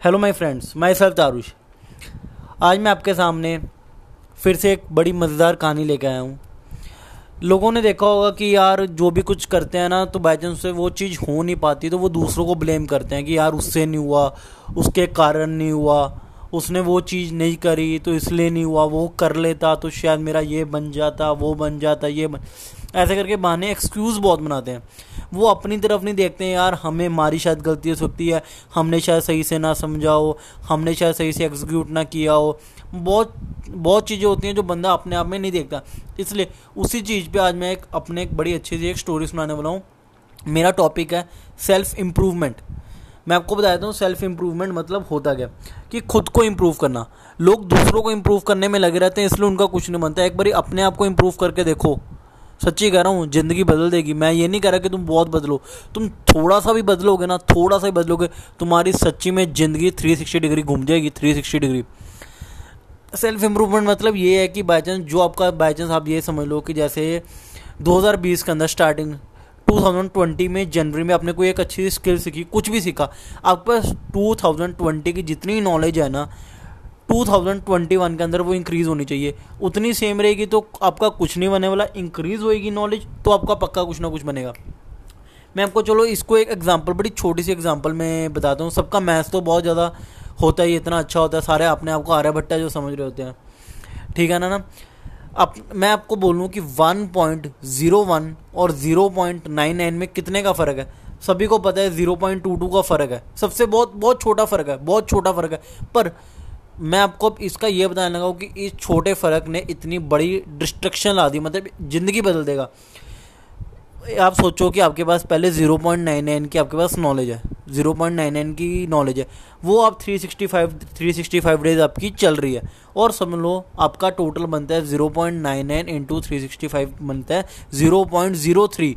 Hello my friends myself Tarush आज मैं आपके सामने फिर से एक बड़ी मज़ेदार कहानी लेके आया हूँ। लोगों ने देखा होगा कि यार, जो भी कुछ करते हैं ना तो बाई चांस से वो चीज़ हो नहीं पाती तो वो दूसरों को ब्लेम करते हैं कि यार, उससे नहीं हुआ, उसके कारण नहीं हुआ, उसने वो चीज़ नहीं करी तो इसलिए नहीं हुआ, वो कर लेता तो शायद मेरा ये बन जाता, वो बन जाता, ये बन। ऐसे करके बहाने एक्सक्यूज़ बहुत बनाते हैं। वो अपनी तरफ़ नहीं देखते हैं, यार, हमें हमारी शायद गलती हो सकती है, हमने शायद सही से ना समझा हो हमने शायद सही से एग्जीक्यूट ना किया हो। बहुत बहुत चीज़ें होती हैं जो बंदा अपने आप में नहीं देखता। इसलिए उसी चीज़ पे आज मैं एक, अपने एक बड़ी अच्छी सी एक स्टोरी सुनाने वाला हूँ। मेरा टॉपिक है सेल्फ इम्प्रूवमेंट मैं आपको बता देता हूँ सेल्फ इम्प्रूवमेंट मतलब होता क्या? कि खुद को इम्प्रूव करना। लोग दूसरों को इम्प्रूव करने में लगे रहते हैं, इसलिए उनका कुछ नहीं बनता। एक बार अपने आप को इम्प्रूव करके देखो। सच्ची कह रहा हूँ, ज़िंदगी बदल देगी। मैं ये नहीं कह रहा कि तुम बहुत बदलो। तुम थोड़ा सा भी बदलोगे ना, थोड़ा सा भी बदलोगे, तुम्हारी सच्ची में ज़िंदगी 360 डिग्री घूम जाएगी 360 डिग्री। सेल्फ इम्प्रूवमेंट मतलब ये है कि बाई चांस जो आपका बाई चांस आप ये समझ लो कि जैसे 2020 के अंदर स्टार्टिंग 2020 में जनवरी में आपने कोई एक अच्छी स्किल सीखी, कुछ भी सीखा, आपके पास 2020 की जितनी नॉलेज है ना 2021 के अंदर वो इंक्रीज़ होनी चाहिए। उतनी सेम रहेगी तो आपका कुछ नहीं बनने वाला। इंक्रीज़ होएगी नॉलेज तो आपका पक्का कुछ ना कुछ बनेगा। मैं आपको चलो इसको एक एग्जांपल बड़ी छोटी सी एग्जांपल में बताता हूँ। सबका मैथ्स तो बहुत ज़्यादा होता ही इतना अच्छा होता है। सारे अपने आप को आर्य भट्टा जो समझ रहे होते हैं। ठीक है ना ना? अब मैं आपको बोलूँ कि 1.01 और 0.99 में कितने का फ़र्क है? सभी को पता है 0.22 का फ़र्क है। सबसे बहुत बहुत छोटा फ़र्क है, बहुत छोटा फ़र्क है। पर मैं आपको इसका ये बताने लगा कि इस छोटे फ़र्क ने इतनी बड़ी डिस्ट्रक्शन ला दी मतलब ज़िंदगी बदल देगा। आप सोचो कि आपके पास पहले 0.99 की आपके पास नॉलेज है 0.99 की नॉलेज है। वो आप 365 365 डेज़ आपकी चल रही है। और समझ लो, आपका टोटल बनता है 0.99 point nine nine into three sixty five बनता है 0.03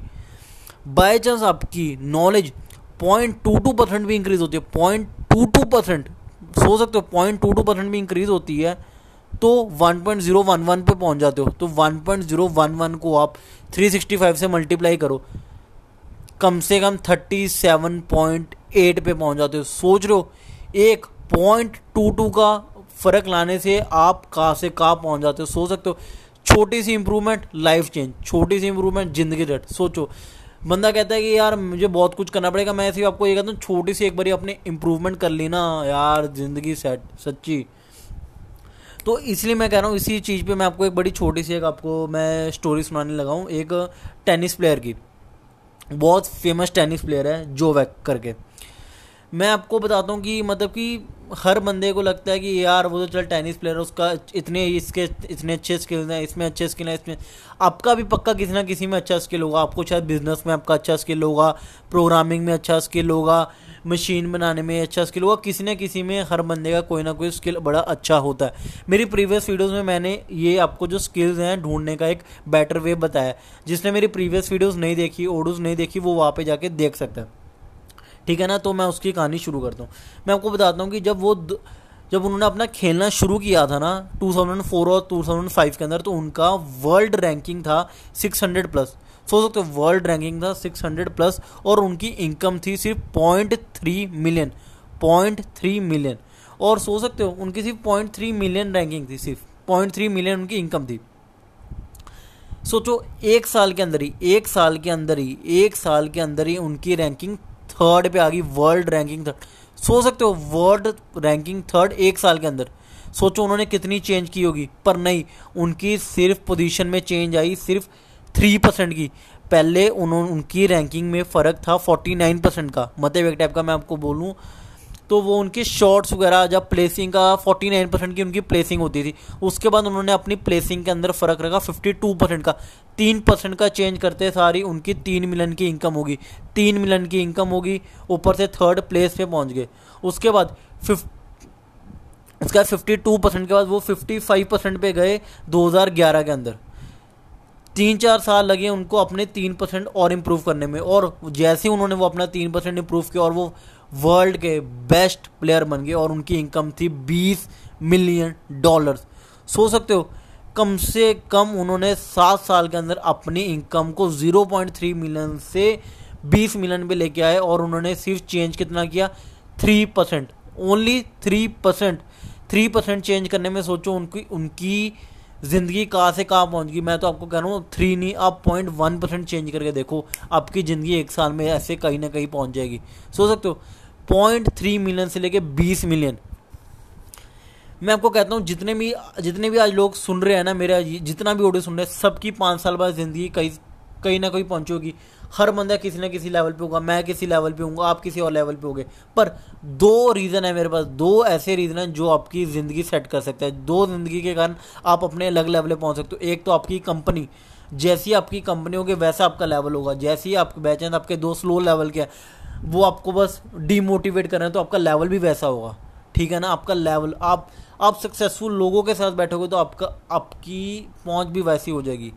बाई चांस आपकी knowledge point two two percent भी इंक्रीज होती है पॉइंट टू टू परसेंट सोच सकते हो पॉइंट टू टू परसेंट भी इंक्रीज होती है तो 1.011 पे पहुँच जाते हो तो 1.011 को आप 365 से मल्टीप्लाई करो, कम से कम 37.8 पे पहुँच जाते हो। सोच रहे हो, एक पॉइंट टू टू का फ़र्क लाने से आप कहाँ से कहाँ पहुँच जाते हो सोच सकते हो। छोटी सी इंप्रूवमेंट लाइफ चेंज छोटी सी इंप्रूवमेंट ज़िंदगी सेट सोचो बंदा कहता है कि यार मुझे बहुत कुछ करना पड़ेगा, मैं ऐसे आपको ये कहता हूँ, छोटी सी एक बारी अपने इम्प्रूवमेंट कर ली ना यार, ज़िंदगी सेट सच्ची। तो इसलिए मैं कह रहा हूँ, इसी चीज़ पे मैं आपको एक बड़ी छोटी सी एक आपको मैं स्टोरी सुनाने लगा हूँ, एक टेनिस प्लेयर की। बहुत फ़ेमस टेनिस प्लेयर है जो वैक करके। मैं आपको बताता हूँ कि मतलब कि हर बंदे को लगता है कि यार वो तो चल टेनिस प्लेयर है, उसका इतने इसके, इतने अच्छे स्किल्स हैं, इसमें अच्छे स्किल हैं, इसमें आपका भी पक्का किसी ना किसी में अच्छा स्किल होगा, आपको शायद बिज़नेस में आपका अच्छा स्किल होगा प्रोग्रामिंग में अच्छा स्किल होगा मशीन बनाने में अच्छा स्किल होगा, किसी न किसी में हर बंदे का कोई ना कोई स्किल बड़ा अच्छा होता है। मेरी प्रीवियस वीडियोस में मैंने ये आपको जो स्किल्स हैं ढूँढने का एक बेटर वे बताया, जिसने मेरी प्रीवियस वीडियोस नहीं देखी ओडोज नहीं देखी, वो वहाँ पे जाके देख सकता है। ठीक है ना? तो मैं उसकी कहानी शुरू करता हूँ। मैं आपको बताता हूँ कि जब वो जब उन्होंने अपना खेलना शुरू किया था ना 2004 और 2005 के अंदर तो उनका वर्ल्ड रैंकिंग था 600 प्लस सोच सकते हो वर्ल्ड रैंकिंग था 600 प्लस और उनकी इनकम थी सिर्फ़ point three million point three million और सोच सकते हो, उनकी सिर्फ़ पॉइंट थ्री मिलियन रैंकिंग थी सिर्फ़। पॉइंट थ्री मिलियन उनकी इनकम थी। सोचो, एक साल के अंदर ही, एक साल के अंदर ही, एक साल के अंदर ही उनकी रैंकिंग थर्ड पे आ गई वर्ल्ड रैंकिंग थर्ड सोच सकते हो वर्ल्ड रैंकिंग थर्ड एक साल के अंदर। सोचो उन्होंने कितनी चेंज की होगी, पर नहीं, उनकी सिर्फ़ पोजीशन में चेंज आई, सिर्फ़ थ्री परसेंट की। पहले उन्होंने उनकी रैंकिंग में फ़र्क था फोर्टी नाइन परसेंट का। मतलब एक टाइप का मैं आपको बोलूँ तो वो उनके शॉट्स वगैरह जब प्लेसिंग का 49 परसेंट की उनकी प्लेसिंग होती थी। उसके बाद उन्होंने अपनी प्लेसिंग के अंदर फ़र्क रखा 52 परसेंट का। तीन परसेंट का चेंज करते सारी उनकी तीन मिलियन की इनकम होगी। तीन मिलियन की इनकम होगी, ऊपर से थर्ड प्लेस पे पहुँच गए। उसके बाद फिफ्ट उसके फिफ्टी टू परसेंट के बाद वो फिफ्टी फाइव परसेंट पे गए दो हज़ार ग्यारह के अंदर। तीन चार साल लगे उनको अपने तीन परसेंट और इम्प्रूव करने में, और जैसे ही उन्होंने वो अपना तीन परसेंट इम्प्रूव किया और वो वर्ल्ड के बेस्ट प्लेयर बन गए और उनकी इनकम थी बीस मिलियन डॉलर्स सोच सकते हो, कम से कम उन्होंने सात साल के अंदर अपनी इनकम को ज़ीरो पॉइंट थ्री मिलियन से बीस मिलियन पे लेके आए और उन्होंने सिर्फ़ चेंज कितना किया? Three percent only three percent three percent change करने में सोचो, उनकी उनकी ज़िंदगी कहाँ से कहाँ पहुँच गई? मैं तो आपको कह रहा हूँ थ्री नहीं, आप पॉइंट वन परसेंट चेंज करके देखो, आपकी ज़िंदगी एक साल में ऐसे कहीं ना कहीं पहुँच जाएगी। सोच सकते हो पॉइंट थ्री मिलियन से लेके बीस मिलियन। मैं आपको कहता हूँ, जितने भी जितने भी आज लोग सुन रहे हैं ना मेरा, जितना भी ऑडियो सुन रहे हैं, सबकी पाँच साल बाद ज़िंदगी कहीं कहीं ना कहीं पहुँचोगी हर बंदा किसी ना किसी लेवल पे होगा, मैं किसी लेवल पे हूँ आप किसी और लेवल पे होगे। पर दो रीज़न है मेरे पास, दो ऐसे रीज़न हैं जो आपकी ज़िंदगी सेट कर सकते हैं। दो ज़िंदगी के कारण आप अपने अलग लेवल पे पहुँच सकते हो। एक तो आपकी कंपनी जैसी आपकी कंपनी होगी, वैसा आपका लेवल होगा। जैसे ही आपके बैचेंस आपके दो स्लो लेवल के वो आपको बस डीमोटिवेट कर रहे हैं तो आपका लेवल भी वैसा होगा। ठीक है ना? आपका लेवल आप आप सक्सेसफुल लोगों के साथ बैठोगे तो आपका, आपकी पहुँच भी वैसी हो जाएगी।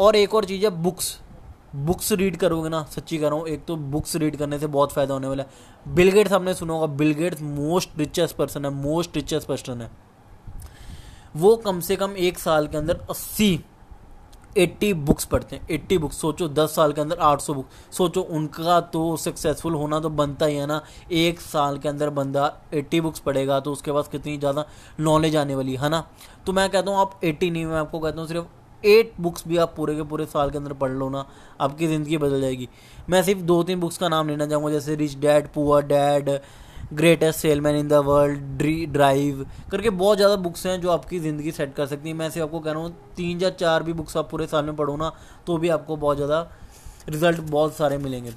और एक और चीज़ है बुक्स बुक्स रीड करोगे ना, सच्ची कह रहा हूँ, एक तो बुक्स रीड करने से बहुत फ़ायदा होने वाला है। बिल गेट्स आपने सुना होगा Bill Gates most richest person है मोस्ट रिचेस्ट पर्सन है। वो कम से कम एक साल के अंदर अस्सी एट्टी बुक्स पढ़ते हैं, एट्टी बुक्स। सोचो, दस साल के अंदर आठ सौ बुक। सोचो, उनका तो सक्सेसफुल होना तो बनता ही है ना। एक साल के अंदर बंदा एट्टी बुक्स पढ़ेगा तो उसके पास कितनी ज़्यादा नॉलेज आने वाली है ना? तो मैं कहता हूँ, आप एट्टी नहीं, मैं आपको कहता हूँ, सिर्फ़ एट बुक्स भी आप पूरे के पूरे साल के अंदर पढ़ लो ना, आपकी ज़िंदगी बदल जाएगी। मैं सिर्फ़ दो तीन बुक्स का नाम लेना चाहूँगा, जैसे rich dad poor dad greatest salesman in the world Dree drive करके बहुत ज़्यादा बुक्स हैं जो आपकी ज़िंदगी सेट कर सकती हैं। मैं ऐसे आपको कह रहा हूँ, तीन या चार भी बुक्स आप पूरे साल में पढ़ो ना तो भी आपको बहुत ज़्यादा रिज़ल्ट बहुत सारे मिलेंगे।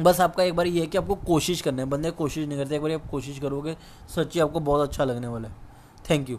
बस आपका एक बार ये है कि आपको कोशिश करना है। बंदे कोशिश नहीं करते, एक बार आप कोशिश करोगे, सच्ची आपको बहुत अच्छा लगने वाला है। Thank you